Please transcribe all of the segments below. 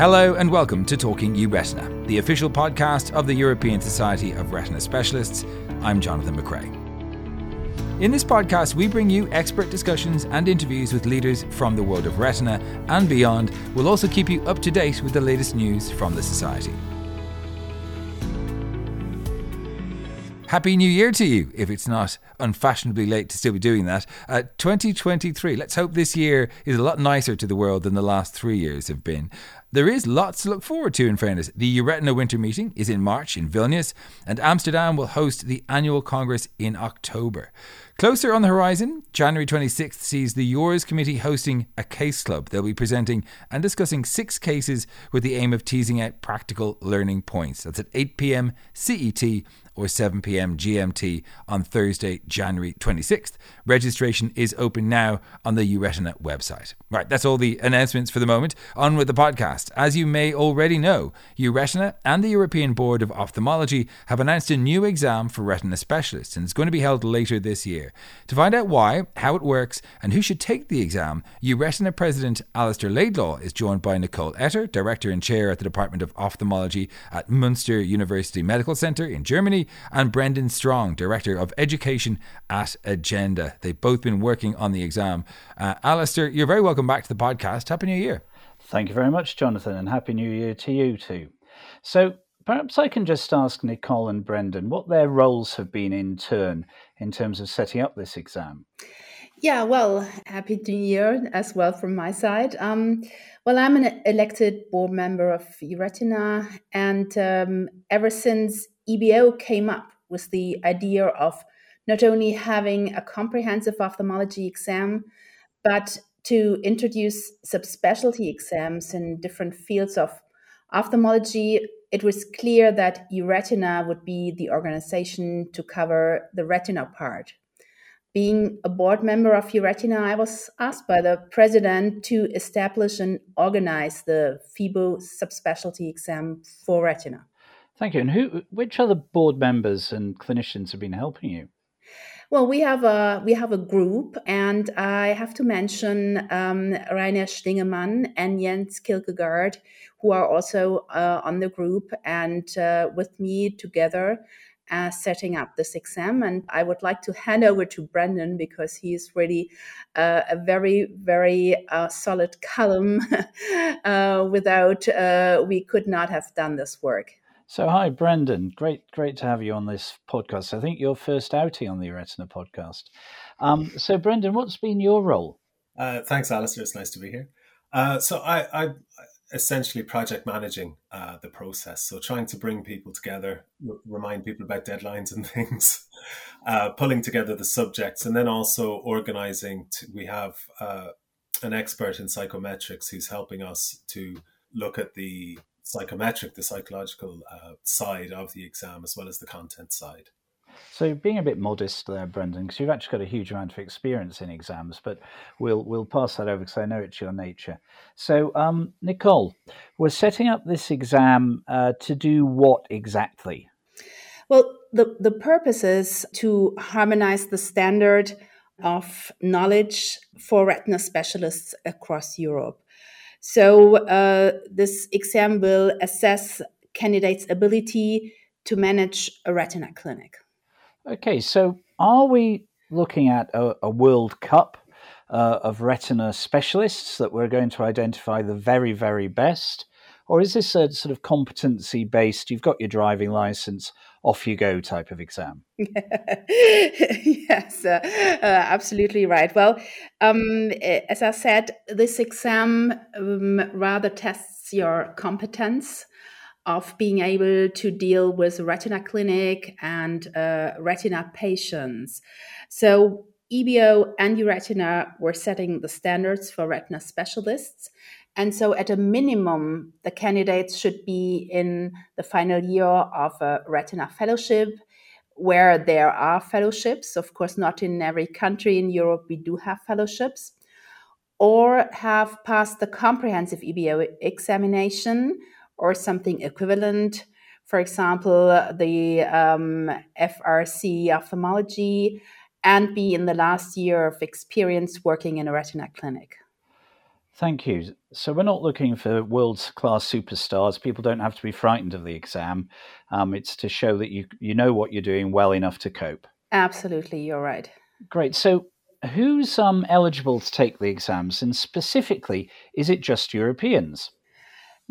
Hello and welcome to Talking EURetina, the official podcast of the European Society of Retina Specialists. I'm Jonathan McCrea. In this podcast, we bring you expert discussions and interviews with leaders from the world of retina and beyond. We'll also keep you up to date with the latest news from the Society. Happy New Year to you, if it's not unfashionably late to still be doing that. Uh, 2023, let's hope this year is a lot nicer to the world than the last three years have been. There is lots to look forward to, in fairness. The EURetina Winter Meeting is in March in Vilnius, and Amsterdam will host the annual Congress in October. Closer on the horizon, January 26th sees the EURS Committee hosting a case club. They'll be presenting and discussing six cases with the aim of teasing out practical learning points. That's at 8 pm CET or 7 pm GMT on Thursday, January 26th. Registration is open now on the EURetina website. Right, that's all the announcements for the moment. On with the podcast. As you may already know, EURetina and the European Board of Ophthalmology have announced a new exam for retina specialists, and it's going to be held later this year. To find out why, how it works, and who should take the exam, EURetina President Alistair Laidlaw is joined by Nicole Eter, Director and Chair at the Department of Ophthalmology at Münster University Medical Center in Germany, and Brendan Strong, Director of Education at Agenda. They've both been working on the exam. Uh, Alistair, you're very welcome back to the podcast. Happy New Year. Thank you very much, Jonathan, and Happy New Year to you too. So, perhaps I can just ask Nicole and Brendan what their roles have been in turn in terms of setting up this exam. Yeah, well, happy new year as well from my side. Um, well, I'm an elected board member of EURetina, and um, ever since EBO came up with the idea of not only having a comprehensive ophthalmology exam, but to introduce subspecialty exams in different fields of ophthalmology, it was clear that EURetina would be the organization to cover the retina part. Being a board member of EURetina, I was asked by the president to establish and organize the FEBO subspecialty exam for retina. Thank you. And who, which other board members and clinicians have been helping you? Well, we have a we have a group, and I have to mention um, Rainer Stingemann and Jens Kierkegaard, who are also uh, on the group and uh, with me together. Uh, setting up this exam. And I would like to hand over to Brendan because he is really uh, a very, very uh, solid column. Uh, without, we could not have done this work. So, hi, Brendan. Great, great to have you on this podcast. I think your first outing on the Retina podcast. Um, so, Brendan, what's been your role? Uh, thanks, Alistair. It's nice to be here. Uh, so, I, I essentially project managing uh, the process. So, trying to bring people together, r- remind people about deadlines and things, uh, pulling together the subjects, and then also organizing. To, we have uh, an expert in psychometrics who's helping us to look at the psychometric, the psychological uh, side of the exam, as well as the content side. So, being a bit modest there, Brendan, because you've actually got a huge amount of experience in exams, but we'll we'll pass that over because I know it's your nature. So, um, Nicole, we're setting up this exam uh, to do what exactly? Well, the the purpose is to harmonize the standard of knowledge for retina specialists across Europe. So uh, this exam will assess candidates' ability to manage a retina clinic. Okay, so are we looking at a, a World Cup uh, of retina specialists that we're going to identify the very, very best? Or is this a sort of competency based, you've got your driving license, off you go type of exam? yes, uh, uh, absolutely right. Well, um, as I said, this exam um, rather tests your competence of being able to deal with retina clinic and uh, retina patients. So EBO and Euretina were setting the standards for retina specialists. And so, at a minimum, the candidates should be in the final year of a retina fellowship, where there are fellowships. Of course, not in every country in Europe we do have fellowships, or have passed the comprehensive EBO examination or something equivalent. For example, the um, FRC ophthalmology, and be in the last year of experience working in a retina clinic. Thank you. So we're not looking for world class superstars. People don't have to be frightened of the exam. Um, it's to show that you you know what you're doing well enough to cope. Absolutely, you're right. Great. So who's um, eligible to take the exams, and specifically, is it just Europeans?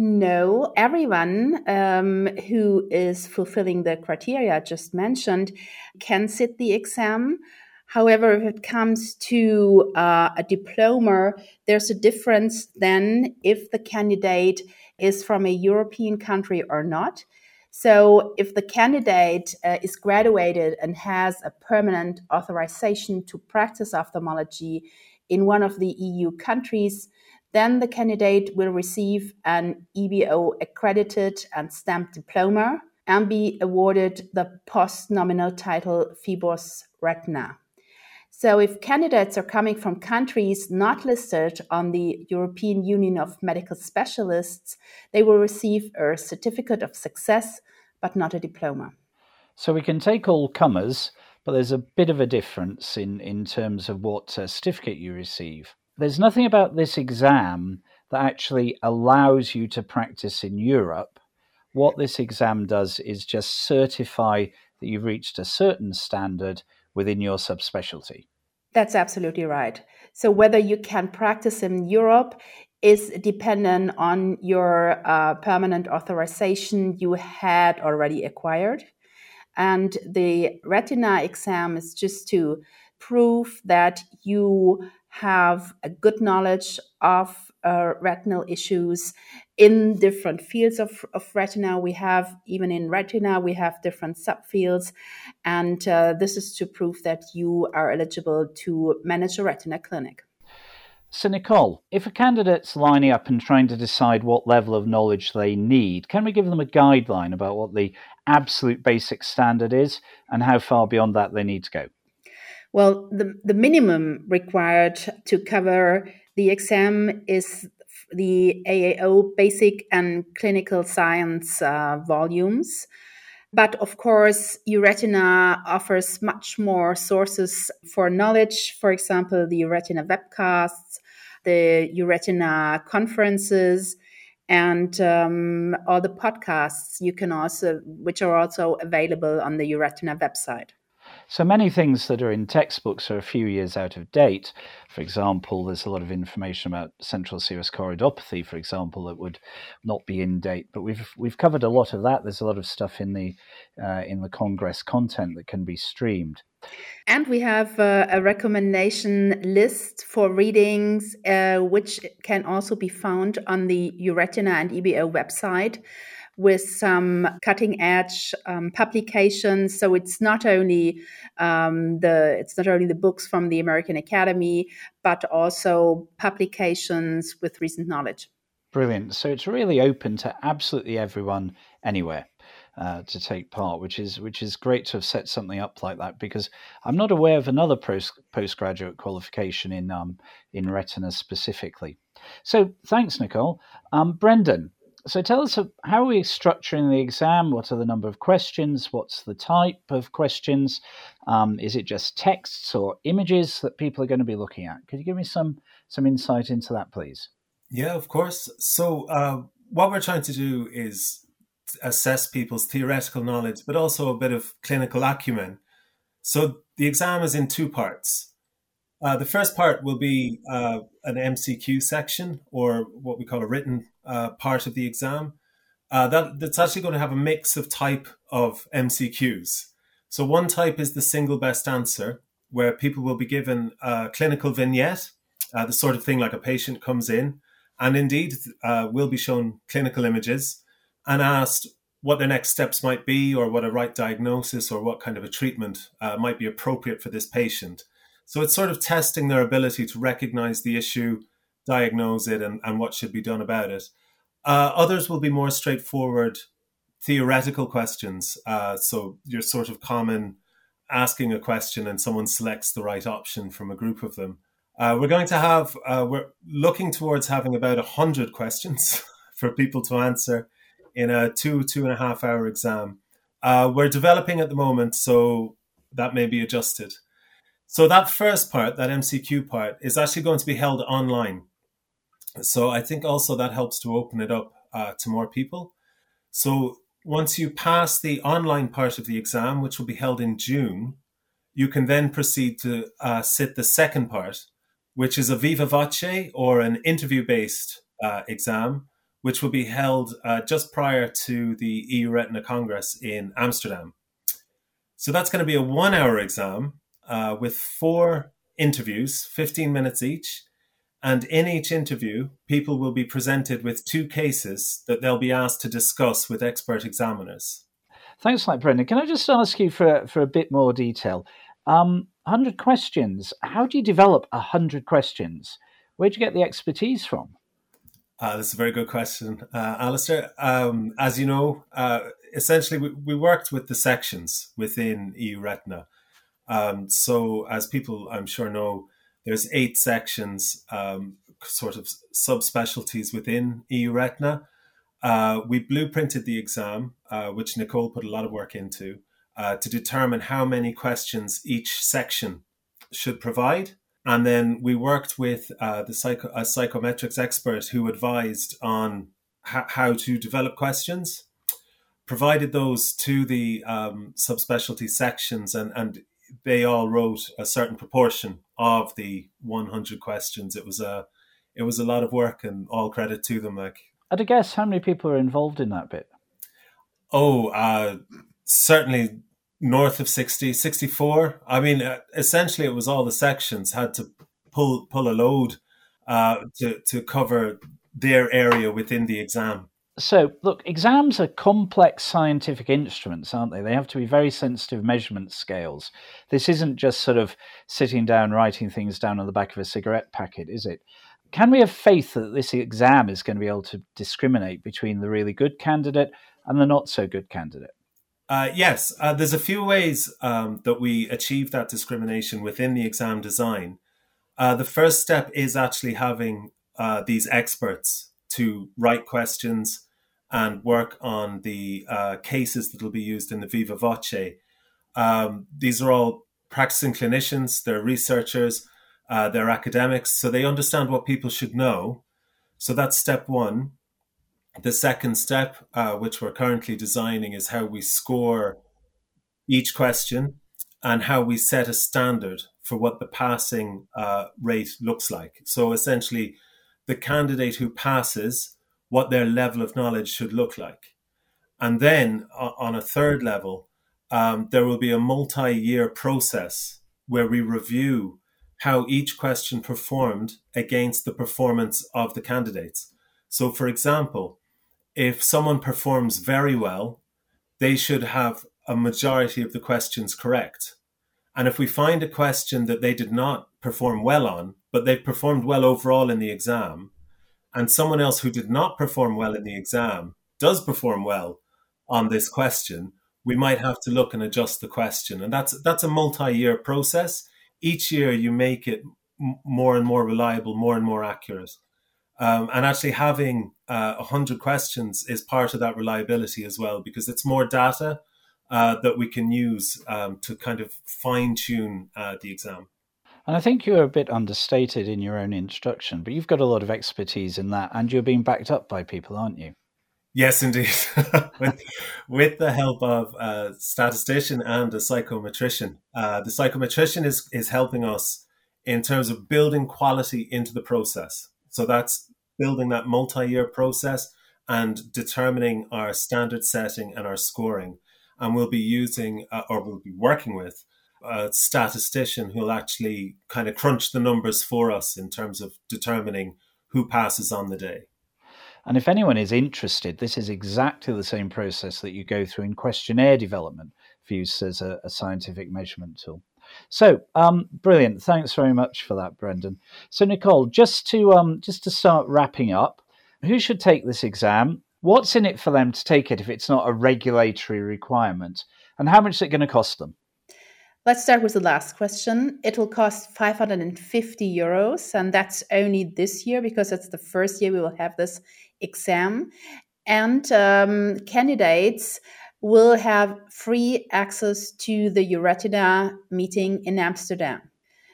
No, everyone um, who is fulfilling the criteria just mentioned can sit the exam. However, if it comes to uh, a diploma, there's a difference then if the candidate is from a European country or not. So, if the candidate uh, is graduated and has a permanent authorization to practice ophthalmology in one of the EU countries, then the candidate will receive an EBO accredited and stamped diploma and be awarded the post nominal title FEBOS Retina. So, if candidates are coming from countries not listed on the European Union of Medical Specialists, they will receive a certificate of success, but not a diploma. So, we can take all comers, but there's a bit of a difference in, in terms of what uh, certificate you receive. There's nothing about this exam that actually allows you to practice in Europe. What this exam does is just certify that you've reached a certain standard within your subspecialty. That's absolutely right. So whether you can practice in Europe is dependent on your uh, permanent authorization you had already acquired. And the retina exam is just to prove that you have a good knowledge of uh, retinal issues in different fields of, of retina. We have, even in retina, we have different subfields. And uh, this is to prove that you are eligible to manage a retina clinic. So, Nicole, if a candidate's lining up and trying to decide what level of knowledge they need, can we give them a guideline about what the absolute basic standard is and how far beyond that they need to go? Well, the, the minimum required to cover the exam is the AAO basic and clinical science uh, volumes. But of course, Euretina offers much more sources for knowledge. For example, the Euretina webcasts, the Euretina conferences, and um, all the podcasts you can also, which are also available on the Euretina website. So many things that are in textbooks are a few years out of date. For example, there's a lot of information about central serous choroidopathy, for example, that would not be in date. But we've we've covered a lot of that. There's a lot of stuff in the uh, in the Congress content that can be streamed. And we have uh, a recommendation list for readings, uh, which can also be found on the Euretina and EBO website with some cutting edge um, publications. So it's not only um, the it's not only the books from the American Academy, but also publications with recent knowledge. Brilliant. So it's really open to absolutely everyone anywhere. Uh, to take part, which is which is great to have set something up like that because I'm not aware of another post postgraduate qualification in um, in retina specifically. So thanks, Nicole. Um, Brendan, so tell us how are we structuring the exam? What are the number of questions? What's the type of questions? Um, is it just texts or images that people are going to be looking at? Could you give me some some insight into that, please? Yeah, of course. So uh, what we're trying to do is assess people's theoretical knowledge, but also a bit of clinical acumen. So the exam is in two parts. Uh, the first part will be uh, an MCQ section, or what we call a written uh, part of the exam. Uh, that, that's actually going to have a mix of type of MCQs. So one type is the single best answer, where people will be given a clinical vignette, uh, the sort of thing like a patient comes in, and indeed will be shown clinical images and asked what their next steps might be, or what a right diagnosis, or what kind of a treatment might be appropriate for this patient. So it's sort of testing their ability to recognize the issue, diagnose it, and, and what should be done about it. Uh, others will be more straightforward theoretical questions. Uh, so your sort of common asking a question and someone selects the right option from a group of them. Uh, we're going to have, uh, we're looking towards having about 100 questions for people to answer in a two, two and a half hour exam. Uh, we're developing at the moment, so that may be adjusted. So that first part, that MCQ part, is actually going to be held online. So I think also that helps to open it up uh, to more people. So once you pass the online part of the exam, which will be held in June, you can then proceed to uh, sit the second part, which is a viva voce or an interview based uh, exam, which will be held uh, just prior to the EURetina Congress in Amsterdam. So that's going to be a one hour exam uh, with four interviews, 15 minutes each. And in each interview, people will be presented with two cases that they'll be asked to discuss with expert examiners. Thanks that, Brendan. Can I just ask you for, for a bit more detail? Um, 100 questions. How do you develop 100 questions? Where do you get the expertise from? Uh, that's a very good question, uh, Alistair. Um, as you know, uh, essentially we, we, worked with the sections within EURetina. Um, so, as people I'm sure know, there's eight sections, um, sort of subspecialties within EURetina. Uh, we blueprinted the exam, uh, which Nicole put a lot of work into, uh, to determine how many questions each section should provide. And then we worked with uh, the psycho- a psychometrics expert who advised on ha- how to develop questions, provided those to the um, subspecialty sections, and, and they all wrote a certain proportion of the 100 questions. It was a it was a lot of work, and all credit to them. Like, I'd guess how many people are involved in that bit. Oh, uh, certainly north of 60, 64. I mean, uh, essentially, it was all the sections had to pull pull a load uh, to to cover their area within the exam. So, look, exams are complex scientific instruments, aren't they? They have to be very sensitive measurement scales. This isn't just sort of sitting down, writing things down on the back of a cigarette packet, is it? Can we have faith that this exam is going to be able to discriminate between the really good candidate and the not so good candidate? Uh, yes, uh, there's a few ways um, that we achieve that discrimination within the exam design. Uh, the first step is actually having uh, these experts to write questions and work on the uh, cases that will be used in the Viva Voce. Um, these are all practicing clinicians, they're researchers, uh, they're academics, so they understand what people should know. So that's step one. The second step, uh, which we're currently designing, is how we score each question and how we set a standard for what the passing uh, rate looks like. So essentially, the candidate who passes what their level of knowledge should look like. And then on a third level, um, there will be a multi year process where we review how each question performed against the performance of the candidates. So, for example, if someone performs very well, they should have a majority of the questions correct. And if we find a question that they did not perform well on, but they performed well overall in the exam, and someone else who did not perform well in the exam does perform well on this question, we might have to look and adjust the question. And that's that's a multi-year process. Each year you make it m- more and more reliable, more and more accurate. Um, and actually having uh, 100 questions is part of that reliability as well, because it's more data uh, that we can use um, to kind of fine tune uh, the exam. And I think you're a bit understated in your own introduction, but you've got a lot of expertise in that, and you're being backed up by people, aren't you? Yes, indeed. with, with, the help of a statistician and a psychometrician. Uh, the psychometrician is, is helping us in terms of building quality into the process. So that's building that multi year process and determining our standard setting and our scoring. And we'll be using, uh, or we'll be working with, a statistician who'll actually kind of crunch the numbers for us in terms of determining who passes on the day. And if anyone is interested, this is exactly the same process that you go through in questionnaire development for use as a, a scientific measurement tool. So, um, brilliant. Thanks very much for that, Brendan. So, Nicole, just to um, just to start wrapping up, who should take this exam? What's in it for them to take it if it's not a regulatory requirement? And how much is it going to cost them? Let's start with the last question. It will cost 550 euros, and that's only this year because it's the first year we will have this exam. And um, candidates will have free access to the EURETINA meeting in Amsterdam.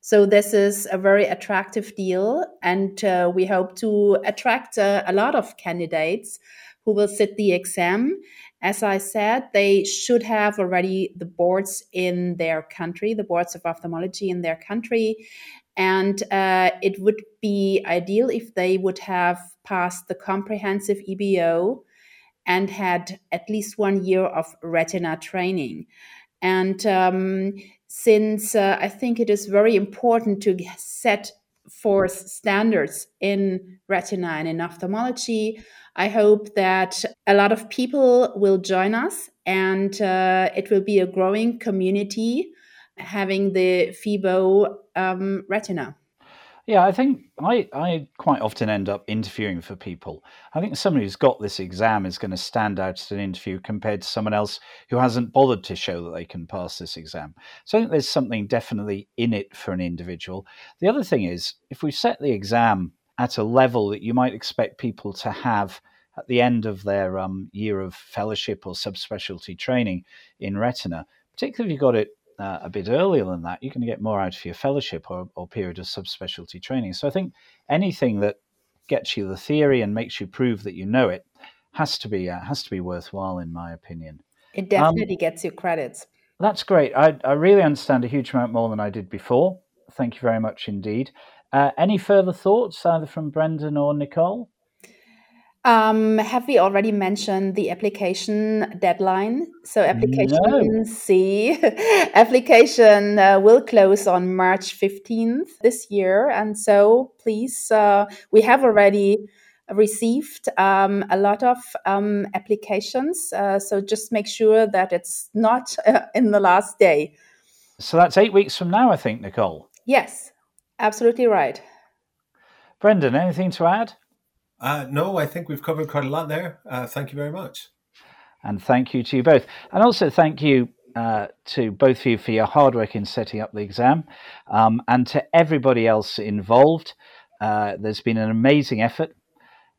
So this is a very attractive deal, and uh, we hope to attract uh, a lot of candidates who will sit the exam. As I said, they should have already the boards in their country, the boards of ophthalmology in their country, and uh, it would be ideal if they would have passed the comprehensive EBO and had at least one year of retina training. And um, since uh, I think it is very important to set forth standards in retina and in ophthalmology, I hope that a lot of people will join us and uh, it will be a growing community having the FEBO um, retina. Yeah, I think I, I quite often end up interviewing for people. I think somebody who's got this exam is going to stand out at an interview compared to someone else who hasn't bothered to show that they can pass this exam. So I think there's something definitely in it for an individual. The other thing is, if we set the exam at a level that you might expect people to have at the end of their um, year of fellowship or subspecialty training in retina, particularly if you got it uh, a bit earlier than that, you're going to get more out of your fellowship or, or period of subspecialty training. So I think anything that gets you the theory and makes you prove that you know it has to be uh, has to be worthwhile, in my opinion. It definitely um, gets you credits. That's great. I, I really understand a huge amount more than I did before. Thank you very much indeed. Uh, any further thoughts, either from Brendan or Nicole? Um, have we already mentioned the application deadline? So application no. C application uh, will close on March 15th this year. And so please, uh, we have already received um, a lot of um, applications. Uh, so just make sure that it's not uh, in the last day. So that's eight weeks from now, I think, Nicole. Yes, absolutely right. Brendan, anything to add? Uh, no, I think we've covered quite a lot there. Uh, thank you very much. And thank you to you both. And also thank you uh, to both of you for your hard work in setting up the exam um, and to everybody else involved. Uh, there's been an amazing effort.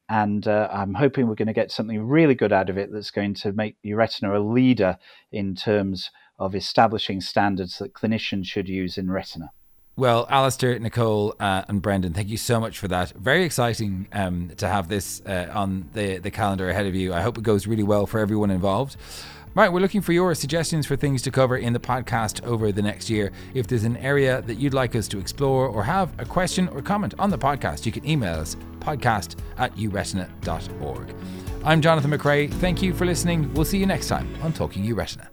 And uh, I'm hoping we're going to get something really good out of it that's going to make Euretina a leader in terms of establishing standards that clinicians should use in retina. Well, Alistair, Nicole, uh, and Brendan, thank you so much for that. Very exciting um, to have this uh, on the, the calendar ahead of you. I hope it goes really well for everyone involved. Right, we're looking for your suggestions for things to cover in the podcast over the next year. If there's an area that you'd like us to explore or have a question or comment on the podcast, you can email us podcast at euretina.org. I'm Jonathan McCrea. Thank you for listening. We'll see you next time on Talking Euretina.